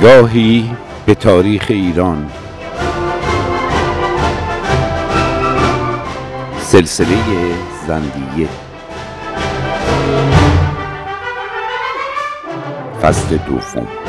نگاهی به تاریخ ایران. سلسله زندیه فصل دوم.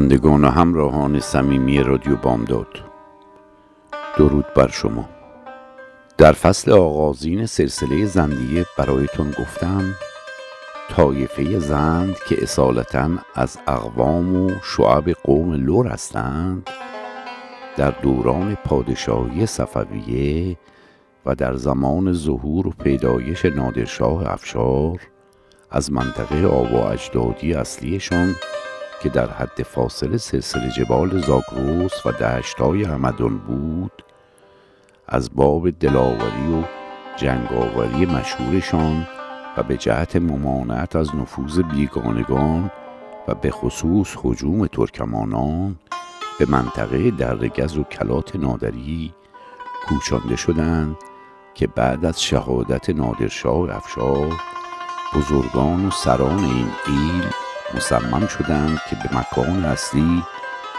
شنوندگان و همراهان صمیمی رادیو بامداد. درود بر شما. در فصل آغازین سلسله زندیه برایتون گفتم طایفه زند که اصالتا از اقوام و شعب قوم لور هستند در دوران پادشاهی صفویه و در زمان ظهور و پیدایش نادرشاه افشار از منطقه آب و اجدادی اصلیشان که در حد فاصله سلسله جبال زاگروس و دشتای همدان بود از باب دلاوری و جنگاوری مشهورشان و به جهت ممانعت از نفوذ بیگانگان و به خصوص حجوم ترکمانان به منطقه درگز و کلات نادری کوچانده شدند که بعد از شهادت نادرشاه افشار بزرگان و سران این ایل مصمم شدند که به مکان اصلی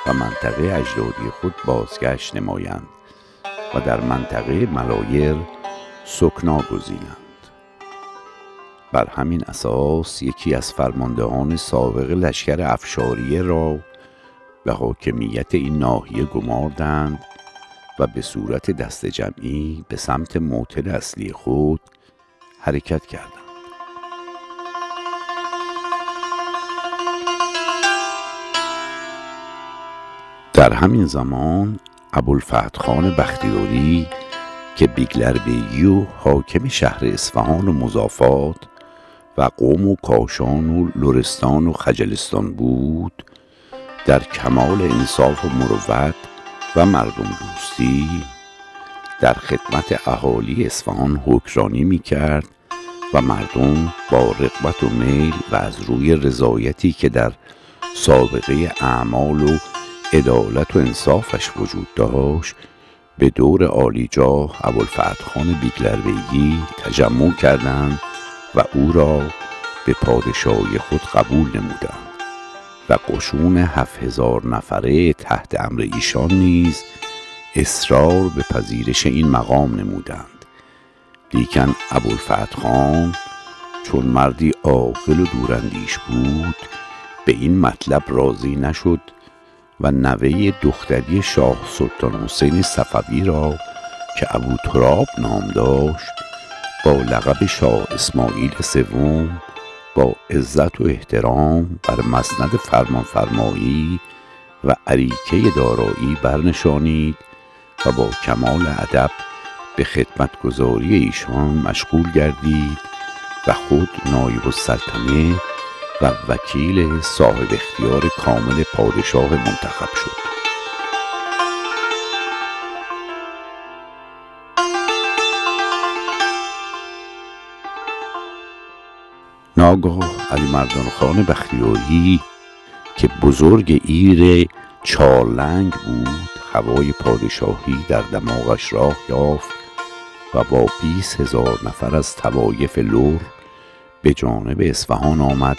و منطقه اجدادی خود بازگشت نمایند و در منطقه ملایر سکنا گزینند. بر همین اساس یکی از فرماندهان سابق لشکر افشاریه را به حاکمیت این ناحیه گماردند و به صورت دست جمعی به سمت موتل اصلی خود حرکت کردند. در همین زمان ابوالفتح خان بختیاری که بیگلر بیگی و حاکم شهر اصفهان و مضافات و قوم و کاشان و لرستان و خجلستان بود در کمال انصاف و مروت و مردم دوستی در خدمت اهالی اصفهان حکرانی می کرد و مردم با رقبت و میل و از روی رضایتی که در سابقه اعمال و عدالت و انصافش وجود داشت به دور عالیجاه ابوالفتح خان بیگلرویگی تجمع کردند و او را به پادشاهی خود قبول نمودند و قشون هفت هزار نفره تحت امر ایشان نیز اصرار به پذیرش این مقام نمودند. لیکن ابوالفتح خان چون مردی عاقل و دوراندیش بود به این مطلب راضی نشد و نوه دختری شاه سلطان حسین صفوی را که ابو تراب نام داشت با لقب شاه اسماعیل سوم با عزت و احترام بر مسند فرمانفرمایی و عریکه دارایی برنشانید و با کمال ادب به خدمتگذاری ایشان مشغول گردید و خود نایب السلطنه و وکیل صاحب اختیار کامل پادشاه منتخب شد. ناگاه علی مردان خان بختیاری که بزرگ ایر چارلنگ بود هوای پادشاهی در دماغش راه یافت و با بیس هزار نفر از توایف لور به جانب اصفهان آمد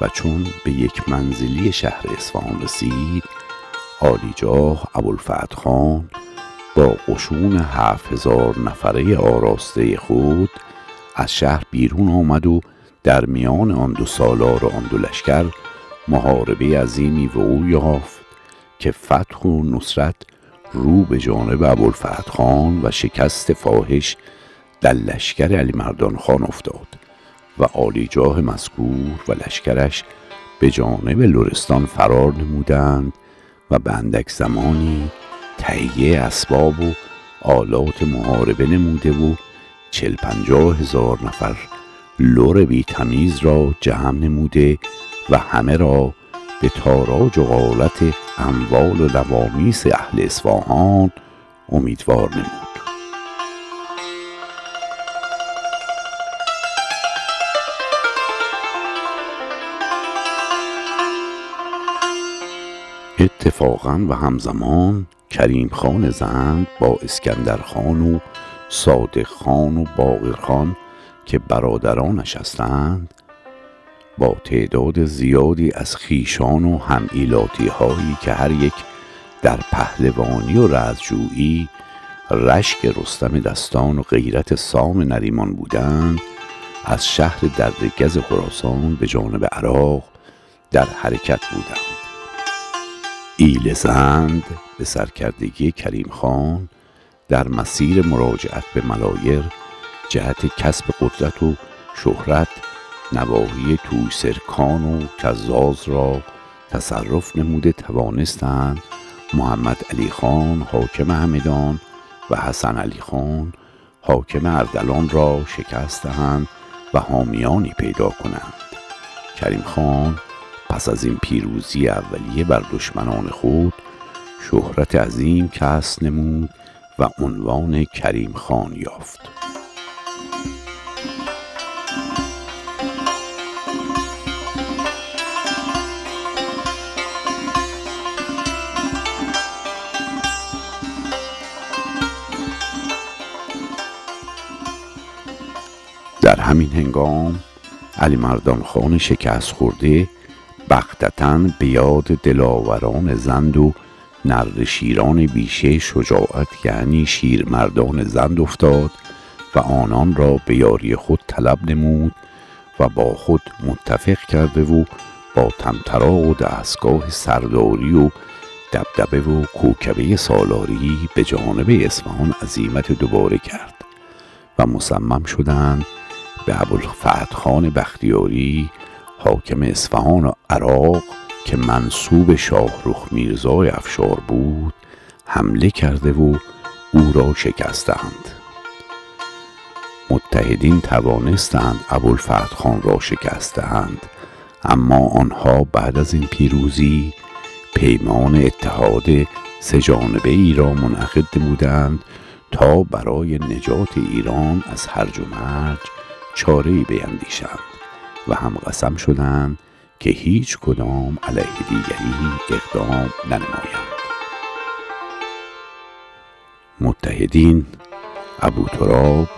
و چون به یک منزلی شهر اصفهان رسید عالیجاه ابوالفتح خان با قشون هفت هزار نفره آراسته خود از شهر بیرون آمد و در میان آن دو سالار و آن دو لشکر محاربه عظیمی و او یافت که فتح و نصرت رو به جانب ابوالفتح خان و شکست فاحش در لشکر علی مردان خان افتاد. و عالیجاه مذکور و لشکرش به جانب لرستان فرار نمودند و به اندک زمانی تهیه اسباب و آلات محاربه نموده و چل پنجاه هزار نفر لور بی تمیز را جمع نموده و همه را به تاراج و غالت اموال و لوامیس اهل اصفهان امیدوار نمود. اتفاقا و همزمان کریم خان زند با اسکندر خان و صادق خان و باقر خان که برادرانش هستند با تعداد زیادی از خیشان و هم هایی که هر یک در پهلوانی و رزجویی رشک رستم دستان و غیرت سام نریمان بودند از شهر دردگز خراسان به جانب عراق در حرکت بودند. ایل زند به سرکردگی کریم خان در مسیر مراجعت به ملایر جهت کسب قدرت و شهرت نواحی توسرکان و کزاز را تصرف نموده توانستند محمد علی خان حاکم همدان و حسن علی خان حاکم اردلان را شکست دهند و حامیانی پیدا کنند. کریم خان پس از این پیروزی اولیه بر دشمنان خود شهرت عظیم کسب نمود و عنوان کریم خان یافت. در همین هنگام علی مردان خان شکست خورده بختتا به یاد دلاوران زند و نر شیران بیشه شجاعت یعنی شیرمردان زند افتاد و آنان را به یاری خود طلب نمود و با خود متفق کرده و با تمترا و دستگاه سرداری و دبدبه و کوکبه سالاری به جانب اصفهان عظیمت دوباره کرد و مصمم شدند به ابوالفتح خان بختیاری حاکم اصفهان و عراق که منصوب شاهرخ میرزای افشار بود حمله کرده و او را شکستند. متحدین توانستند ابوالفتح خان را شکستند اما آنها بعد از این پیروزی پیمان اتحاد سه جانبه ای را منعقد بودند تا برای نجات ایران از هرج و مرج چاره ای بیندیشند. و هم قسم شدند که هیچ کدام علیه دیگری اقدام ننمایند. متحدین ابو تراب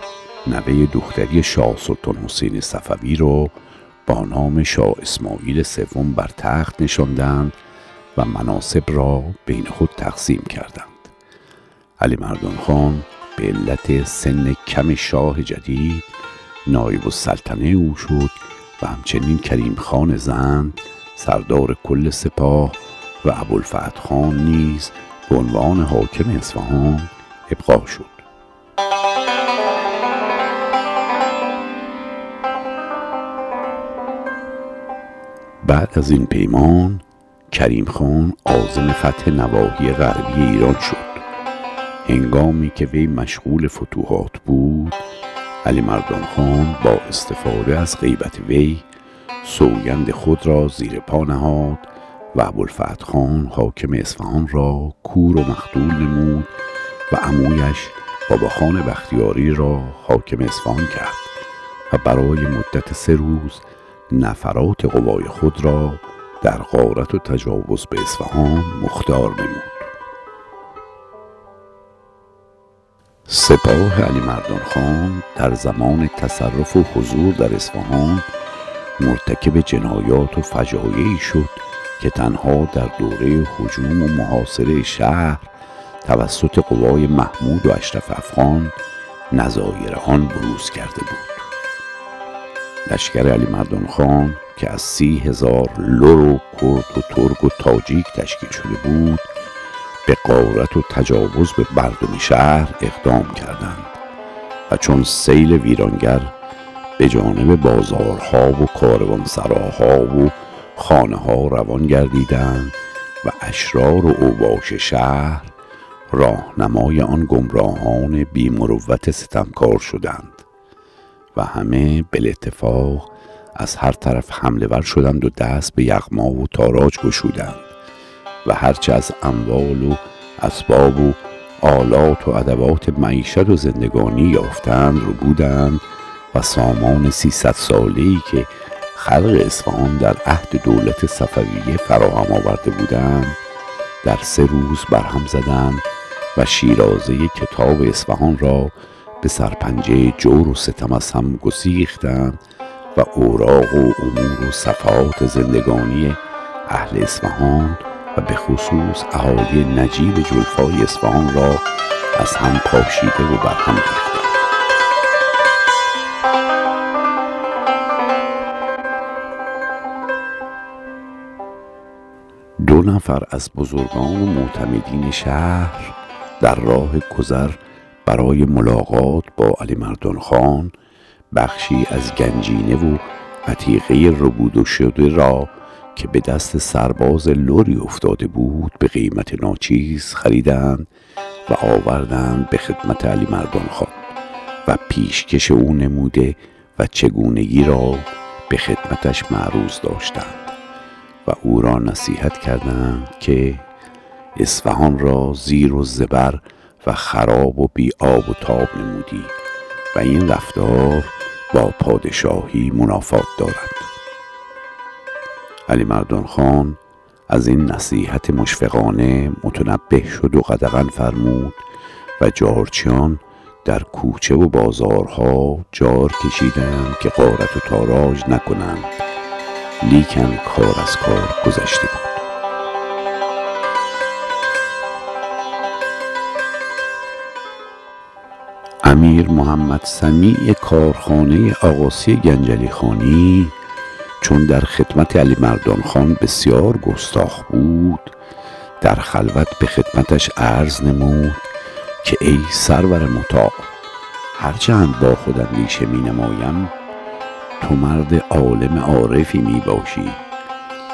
نوه دختری شاه سلطان حسین صفوی را با نام شاه اسماعیل سوم بر تخت نشاندند و مناسب را بین خود تقسیم کردند. علی مردان خان به علت سن کم شاه جدید نایب السلطنه او شد و همچنین کریم خان زند سردار کل سپاه و ابوالفتح خان نیز به عنوان حاکم اصفهان ابقا شد. بعد از این پیمان کریم خان عازم فتح نواحی غربی ایران شد. هنگامی که وی مشغول فتوحات بود علی مردان خان با استفاده از غیبت وی سوگند خود را زیر پا نهاد و ابوالفتح خان حاکم اصفهان را کور و مختول نمود و عمویش بابا خان بختیاری را حاکم اصفهان کرد و برای مدت سه روز نفرات قوای خود را در غارت و تجاوز به اصفهان مختار نمود. سپاه علی مردان خان در زمان تصرف و حضور در اصفهان مرتکب جنایات و فجایعی شد که تنها در دوره حجوم و محاصره شهر توسط قوای محمود و اشرف افغان نظایر آن بروز کرده بود. لشکر علی مردان خان که از سی هزار لور و کرد و ترک و تاجیک تشکیل شده بود به قارت و تجاوز به مردم شهر اقدام کردند و چون سیل ویرانگر به جانب بازارها و کاروانسراها و خانه ها روان گردیدند و اشرار و اوباش شهر راهنمای آن گمراهان بیمروت ستمکار شدند و همه بل اتفاق از هر طرف حمله ور شدند و دست به یغما و تاراج گشودند. و هرچه از اموال و اسباب و آلات و ادوات معیشت و زندگانی یافتند رو بودند و سامان سیصد ساله‌ای که خلق اصفهان در عهد دولت صفویه فراهم آورده بودند در سه روز برهم زدند و شیرازه کتاب اصفهان را به سرپنجه جور و ستم از هم گسیختند و اوراق و امور و صفات زندگانی اهل اصفهان به خصوص اهالی نجیب جلفای اصفهان را از هم پاشیده و برهم ریختند دو نفر از بزرگان و معتمدین شهر در راه گذر برای ملاقات با علی مردان خان بخشی از گنجینه و عتیقه ربود شده را که به دست سرباز لوری افتاده بود به قیمت ناچیز خریدند و آوردند به خدمت علی مردان خان و پیشکش او نموده و چگونگی را به خدمتش معروض داشتند و او را نصیحت کردند که اصفهان را زیر و زبر و خراب و بی آب و تاب نمودی و این رفتار با پادشاهی منافات دارد. علی مردان خان از این نصیحت مشفقانه متنبه شد و قدغن فرمود و جارچیان در کوچه و بازارها جار کشیدند که قارت و تاراج نکنند. لیکن کار از کار گذشته بود. امیر محمد سمیع کارخانه آقاسی گنجلی خانی چون در خدمت علی مردان خان بسیار گستاخ بود در خلوت به خدمتش عرض نمود که ای سرور مطاع هرچند با خود اندیشه می نمایم تو مرد عالم عارفی می باشی.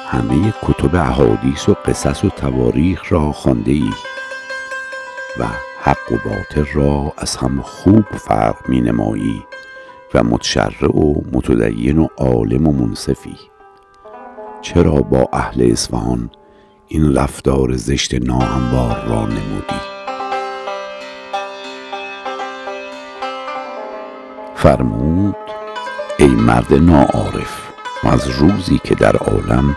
همه کتب احادیث و قصص و تواریخ را خانده ای و حق و باطل را از هم خوب فرق می نمایی. و متشرع و متدین و عالم و منصفی. چرا با اهل اصفهان این رفتار زشت ناهموار را نمودی؟ فرمود ای مرد ناعارف و از روزی که در عالم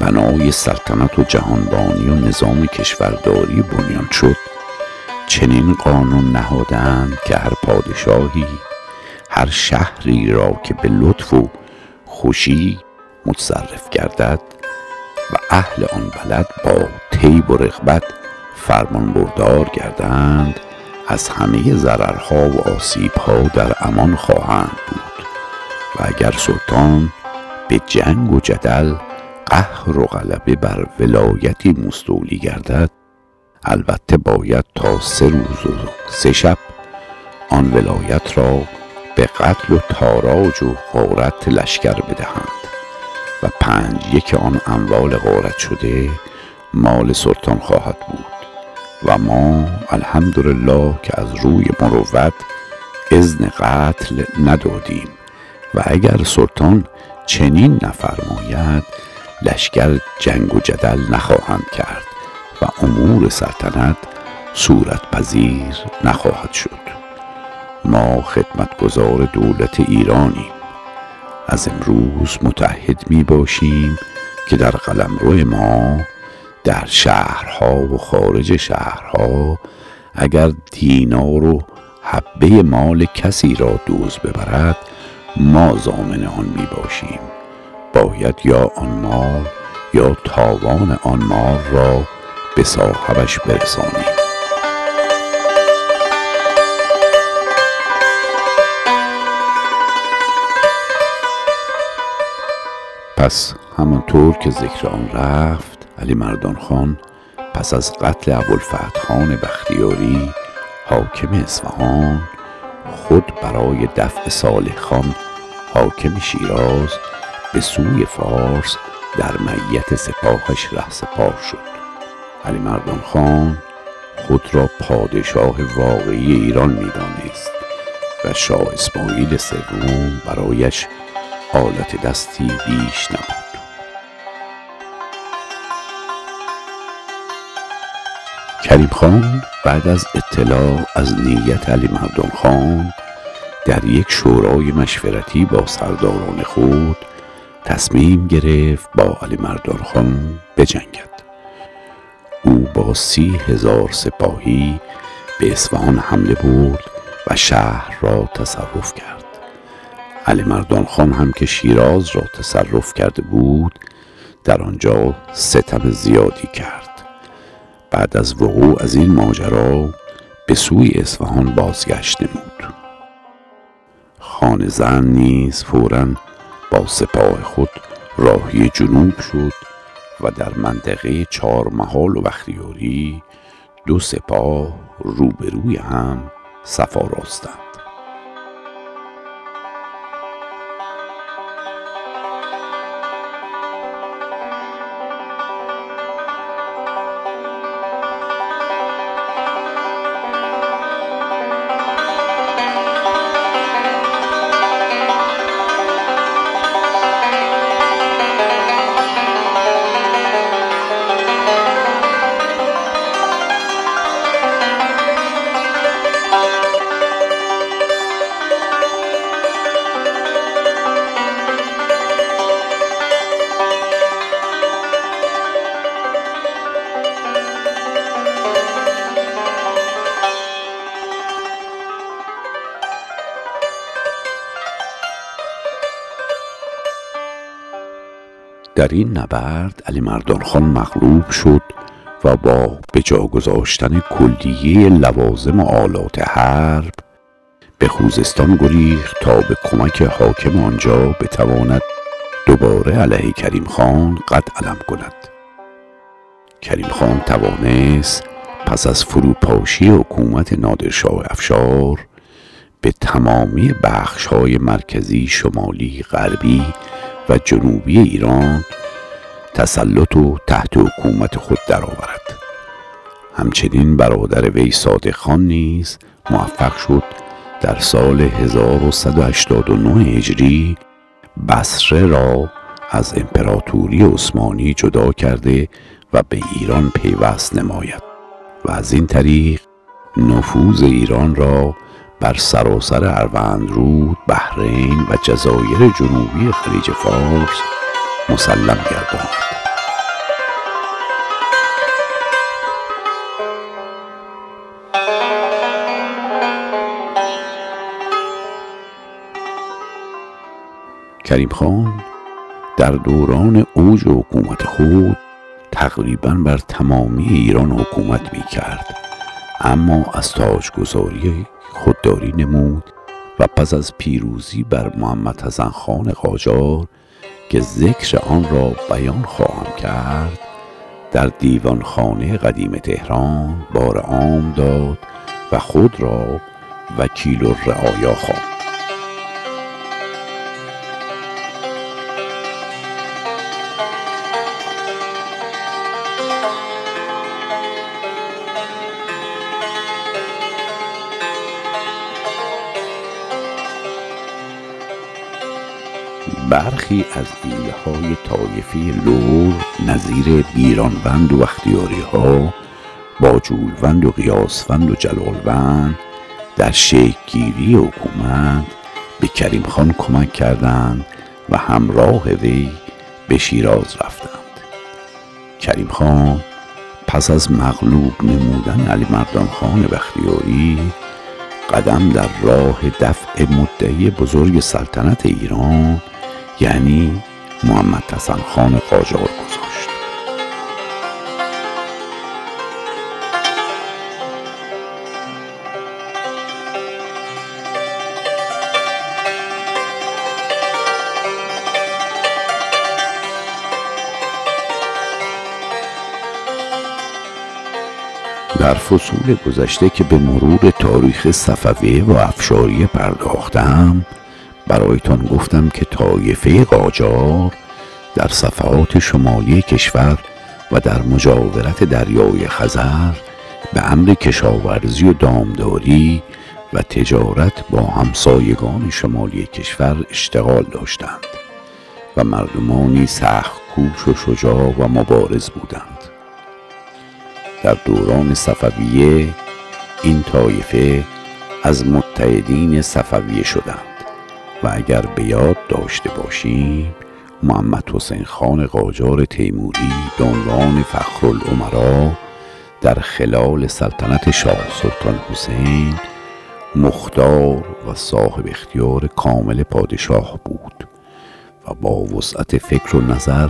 بنای سلطنت و جهانبانی و نظام کشورداری بنیان شد چنین قانون نهادند که هر پادشاهی هر شهری را که به لطف و خوشی متصرف گردد و اهل آن بلد با تیب و رغبت فرمان بردار گردند از همه ضررها و آسیبها در امان خواهند بود. و اگر سلطان به جنگ و جدل قهر و غلبه بر ولایتی مستولی گردد البته باید تا سه روز و سه شب آن ولایت را به قتل و تاراج و غارت لشکر بدهند. و پنج یک آن اموال غارت شده مال سلطان خواهد بود. و ما الحمدلله که از روی مروت اذن قتل ندادیم. و اگر سلطان چنین نفرماید لشکر جنگ و جدل نخواهند کرد و امور سلطنت صورت پذیر نخواهد شد. ما خدمتگزار دولت ایرانیم. از امروز متحد می باشیم که در قلمرو ما در شهرها و خارج شهرها اگر دینار و حبه مال کسی را دوز ببرد ما زامن آن می باشیم. باید یا آن مال یا تاوان آن مال را به صاحبش برسانیم. پس همانطور که ذکر آن رفت علی مردان خان پس از قتل ابوالفتح خان بختیاری حاکم اصفهان خود برای دفع صالح خان حاکم شیراز به سوی فارس در میت سپاهش ره سپاه شد. علی مردان خان خود را پادشاه واقعی ایران می‌دانست و شاه اسماعیل سوم برایش آلت دستی بیش نبود. کریم خان بعد از اطلاع از نیت علی مردان خان در یک شورای مشورتی با سرداران خود تصمیم گرفت با علی مردان خان بجنگد. او با سی هزار سپاهی به اصفهان حمله برد و شهر را تصرف کرد. علی مردان خان هم که شیراز را تصرف کرده بود در آنجا ستم زیادی کرد. بعد از وقوع از این ماجرا به سوی اصفهان بازگشت نمود. خان زن نیز فورا با سپاه خود راهی جنوب شد و در منطقه چهار محال و بختیاری دو سپاه روبروی هم صفا راستند. در این نبرد علی مردان خان مغلوب شد و با به جا گذاشتن کلیه لوازم و آلات حرب به خوزستان گریخت تا به کمک حاکم آنجا بتواند دوباره علیه کریم خان قد علم کند. کریم خان توانست پس از فروپاشی حکومت نادرشاه افشار به تمامی بخش های مرکزی شمالی غربی و جنوبی ایران تسلط و تحت حکومت خود درآورد. همچنین برادر وی صادق خان نیز موفق شد در سال 1189 هجری بصره را از امپراتوری عثمانی جدا کرده و به ایران پیوست نماید و از این طریق نفوذ ایران را بر سراسر اروندرود بحرین و جزایر جنوبی خلیج فارس مسلم گرداند. کریم خان در دوران اوج حکومت خود تقریبا بر تمامی ایران حکومت می کرد اما از تاجگذاری خودداری نمود و پس از پیروزی بر محمد حسن خان قاجار که ذکر آن را بیان خواهم کرد در دیوانخانه قدیم تهران بار عام داد و خود را وکیل رعایا خواند. از ایله های طایفه لور نظیر بیرانوند و اختیاری ها با جولوند و قیاسوند و جلالوند در شکلگیری حکومت به کریم خان کمک کردند و همراه وی به شیراز رفتند. کریم خان پس از مغلوب نمودن علی مردان خان بختیاری قدم در راه دفع مدعی بزرگ سلطنت ایران یعنی محمد حسن خان قاجار گذاشت. در فصول گذشته که به مرور تاریخ صفویه و افشاریه پرداختم برایتان گفتم که طایفه قاجار در صفحات شمالی کشور و در مجاورت دریای خزر به امر کشاورزی و دامداری و تجارت با همسایگان شمالی کشور اشتغال داشتند و مردمانی سخت کوش و شجاع و مبارز بودند. در دوران صفویه این طایفه از متحدین صفویه شدند. و اگر به یاد داشته باشیم محمد حسین خان قاجار تیموری به عنوان فخرالعمرا در خلال سلطنت شاه سلطان حسین مختار و صاحب اختیار کامل پادشاه بود و با وسعت فکر و نظر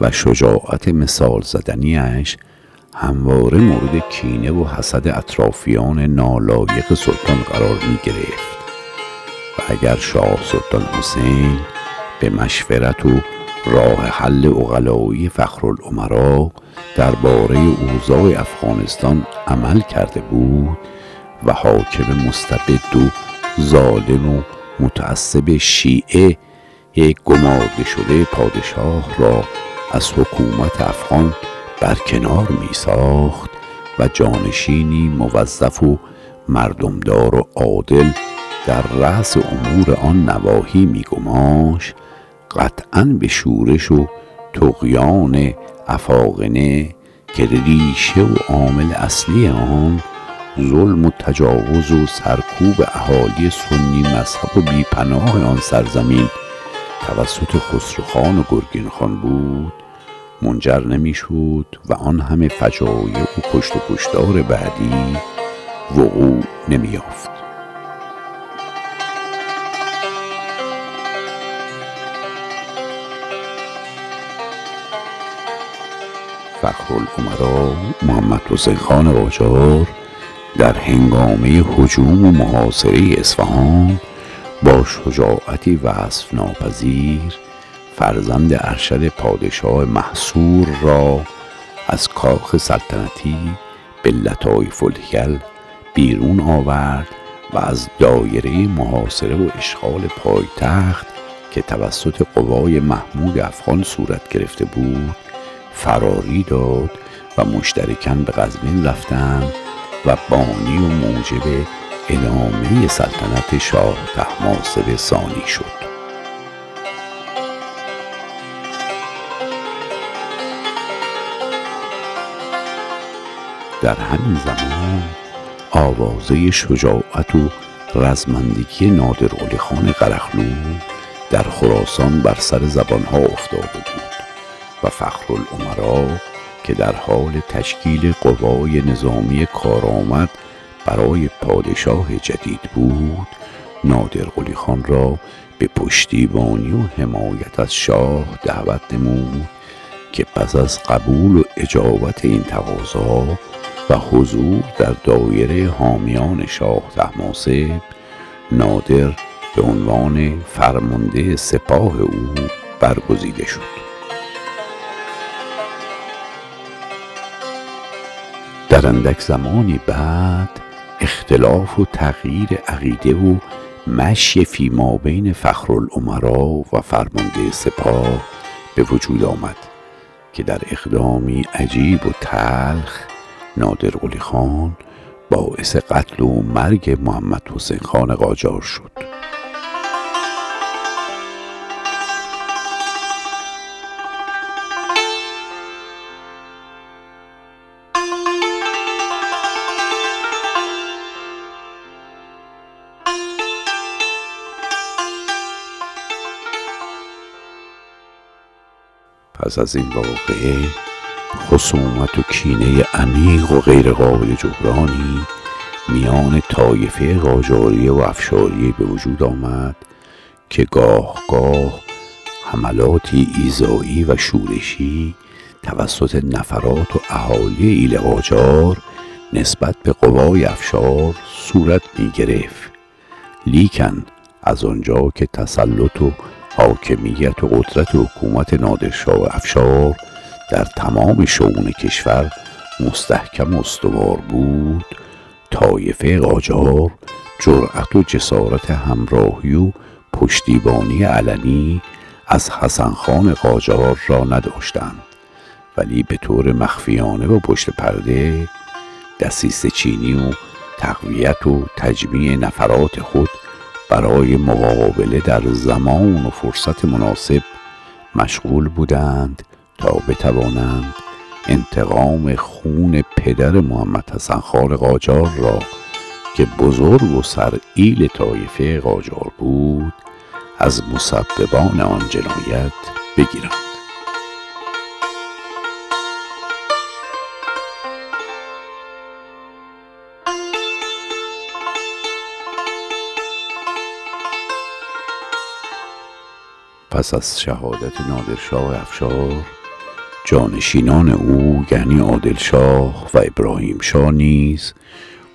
و شجاعت مثال زدنیش همواره مورد کینه و حسد اطرافیان نالایق سلطان قرار می گرفت و اگر شاه سلطان حسین به مشورت و راه حل اغلایی فخرالعمرا درباره اوضاع افغانستان عمل کرده بود و حاکم مستبد و ظالم و متعصب شیعه یک گمارده شده پادشاه را از حکومت افغان برکنار می ساخت و جانشینی موظف و مردمدار و عادل در رأس امور آن نواحی می گماش قطعا به شورش و تقیان افاقنه که ریشه و عامل اصلی آن ظلم و تجاوز و سرکوب اهالی سنی مذهب و بیپناه آن سرزمین توسط خسروخان و گرگین خان بود منجر نمی‌شد و آن همه فجایع و کشت و کشتار بعدی وقوع نمیافت فخرالعمرا محمد حسین خان قاجار در هنگامه هجوم و محاصره اصفهان با شجاعتی وصف ناپذیر فرزند ارشد پادشاه محصور را از کاخ سلطنتی به لطایف الحیل بیرون آورد و از دایره محاصره و اشغال پایتخت که توسط قوای محمود افغان صورت گرفته بود فراری داد و مشترکن به قزوین رفتند و بانی و موجب ادامه سلطنت شاه تحماسب ثانی شد. در همین زمان آوازه شجاعت و رزمندگی نادر علی خان قرخلو در خراسان بر سر زبانها افتاده بود. و فخر العمرا که در حال تشکیل قوای نظامی کارآمد برای پادشاه جدید بود نادر قلی خان را به پشتیبانی و حمایت از شاه دعوت نمود که پس از قبول و اجابت این تقاضا و حضور در دایره حامیان شاه تحماسب نادر به عنوان فرمانده سپاه او برگزیده شد. در اندک زمانی بعد اختلاف و تغییر عقیده و مشی فی ما بین فخرالعمرا و فرمانده سپاه به وجود آمد که در اقدامی عجیب و تلخ نادر قلی خان باعث قتل و مرگ محمد حسین خان قاجار شد. پس از این واقعه خصومت و کینه عمیق و غیر قابل جبرانی میان طایفه قاجاریه و افشاریه به وجود آمد که گاه گاه حملاتی ایزایی و شورشی توسط نفرات و اهالی ایل قاجار نسبت به قوای افشار صورت می گرفت لیکن از آنجا که تسلط و حاکمیت و قدرت حکومت نادرشاه افشار در تمام شعون کشور مستحکم استوار بود. طایفه قاجار جرأت و جسارت همراهی و پشتیبانی علنی از حسن خان قاجار را نداشتند. ولی به طور مخفیانه و پشت پرده دسیس چینی و تقویت و تجمیع نفرات خود برای مقابله در زمان و فرصت مناسب مشغول بودند تا بتوانند انتقام خون پدر محمد حسن خان قاجار را که بزرگ و سرئیل طایفه قاجار بود از مسببان آن جنایت بگیرند. پس از شهادت نادرشاه افشار جانشینان او یعنی عادلشاه و ابراهیم شاه نیز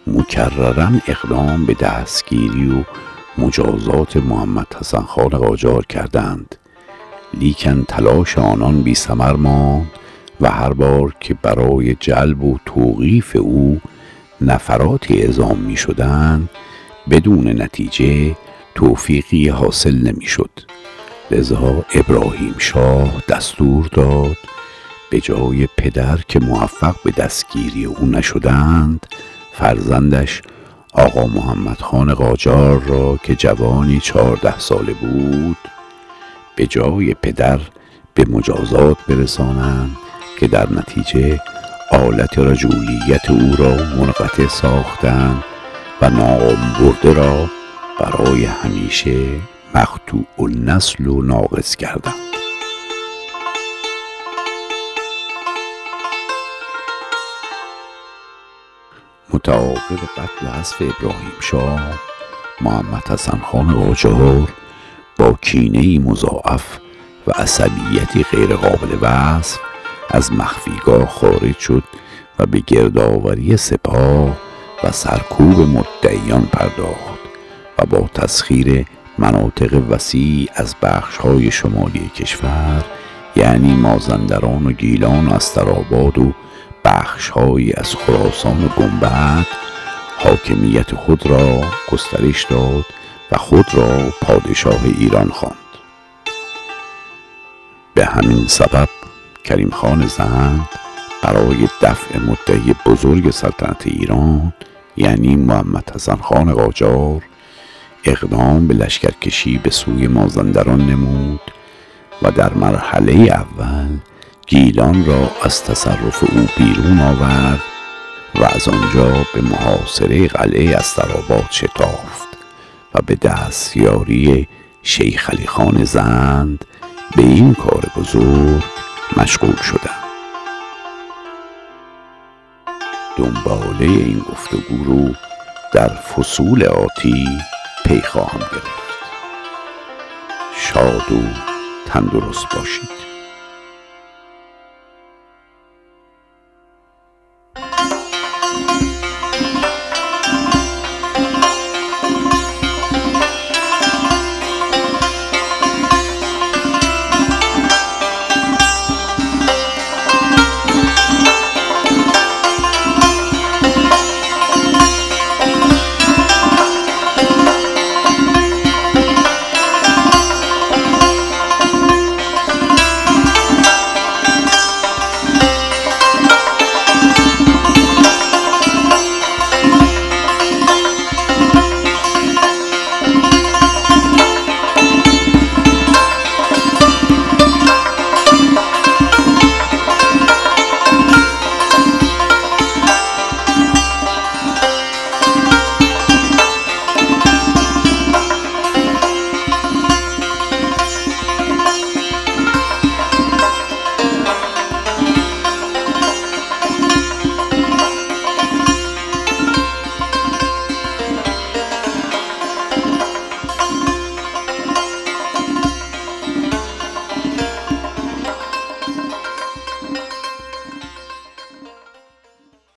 مکررن اقدام به دستگیری و مجازات محمد حسن خان قاجار کردند. لیکن تلاش آنان بی سمر ماند و هر بار که برای جلب و توقیف او نفراتی اعزام می شدند بدون نتیجه توفیقی حاصل نمی شد. لذا ابراهیم شاه دستور داد به جای پدر که موفق به دستگیری او نشدند فرزندش آقا محمد خان قاجار را که جوانی چهارده ساله بود به جای پدر به مجازات برسانند که در نتیجه آلت رجولیت او را منقطع ساختند و نام برده را برای همیشه مقطوع النسل و ناقص کردند متعاقب قتل حذف ابراهیم شاه محمد حسن خان قاجار با کینه مضاعف و عصبیتی غیرقابل وصف از مخفیگاه خارج شد و به گردآوری سپاه و سرکوب مدعیان پرداخت و با تسخیر مناطق وسیع از بخشهای شمالی کشور یعنی مازندران و گیلان و استراباد و بخشهایی از خراسان و گنبد حاکمیت خود را گسترش داد و خود را پادشاه ایران خواند. به همین سبب کریم خان زند برای دفع مدعی بزرگ سلطنت ایران یعنی محمد حسن خان قاجار اقدام به لشکرکشی به سوی مازندران نمود و در مرحله اول گیلان را از تصرف او بیرون آورد و از آنجا به محاصره قلعه استراباد شتافت و به دستیاری شیخ علی خان زند به این کار بزرگ مشغول شدند دنباله این گفتگو رو در فصول آتی پی خواهم گرفت. شاد و تندرست باشید.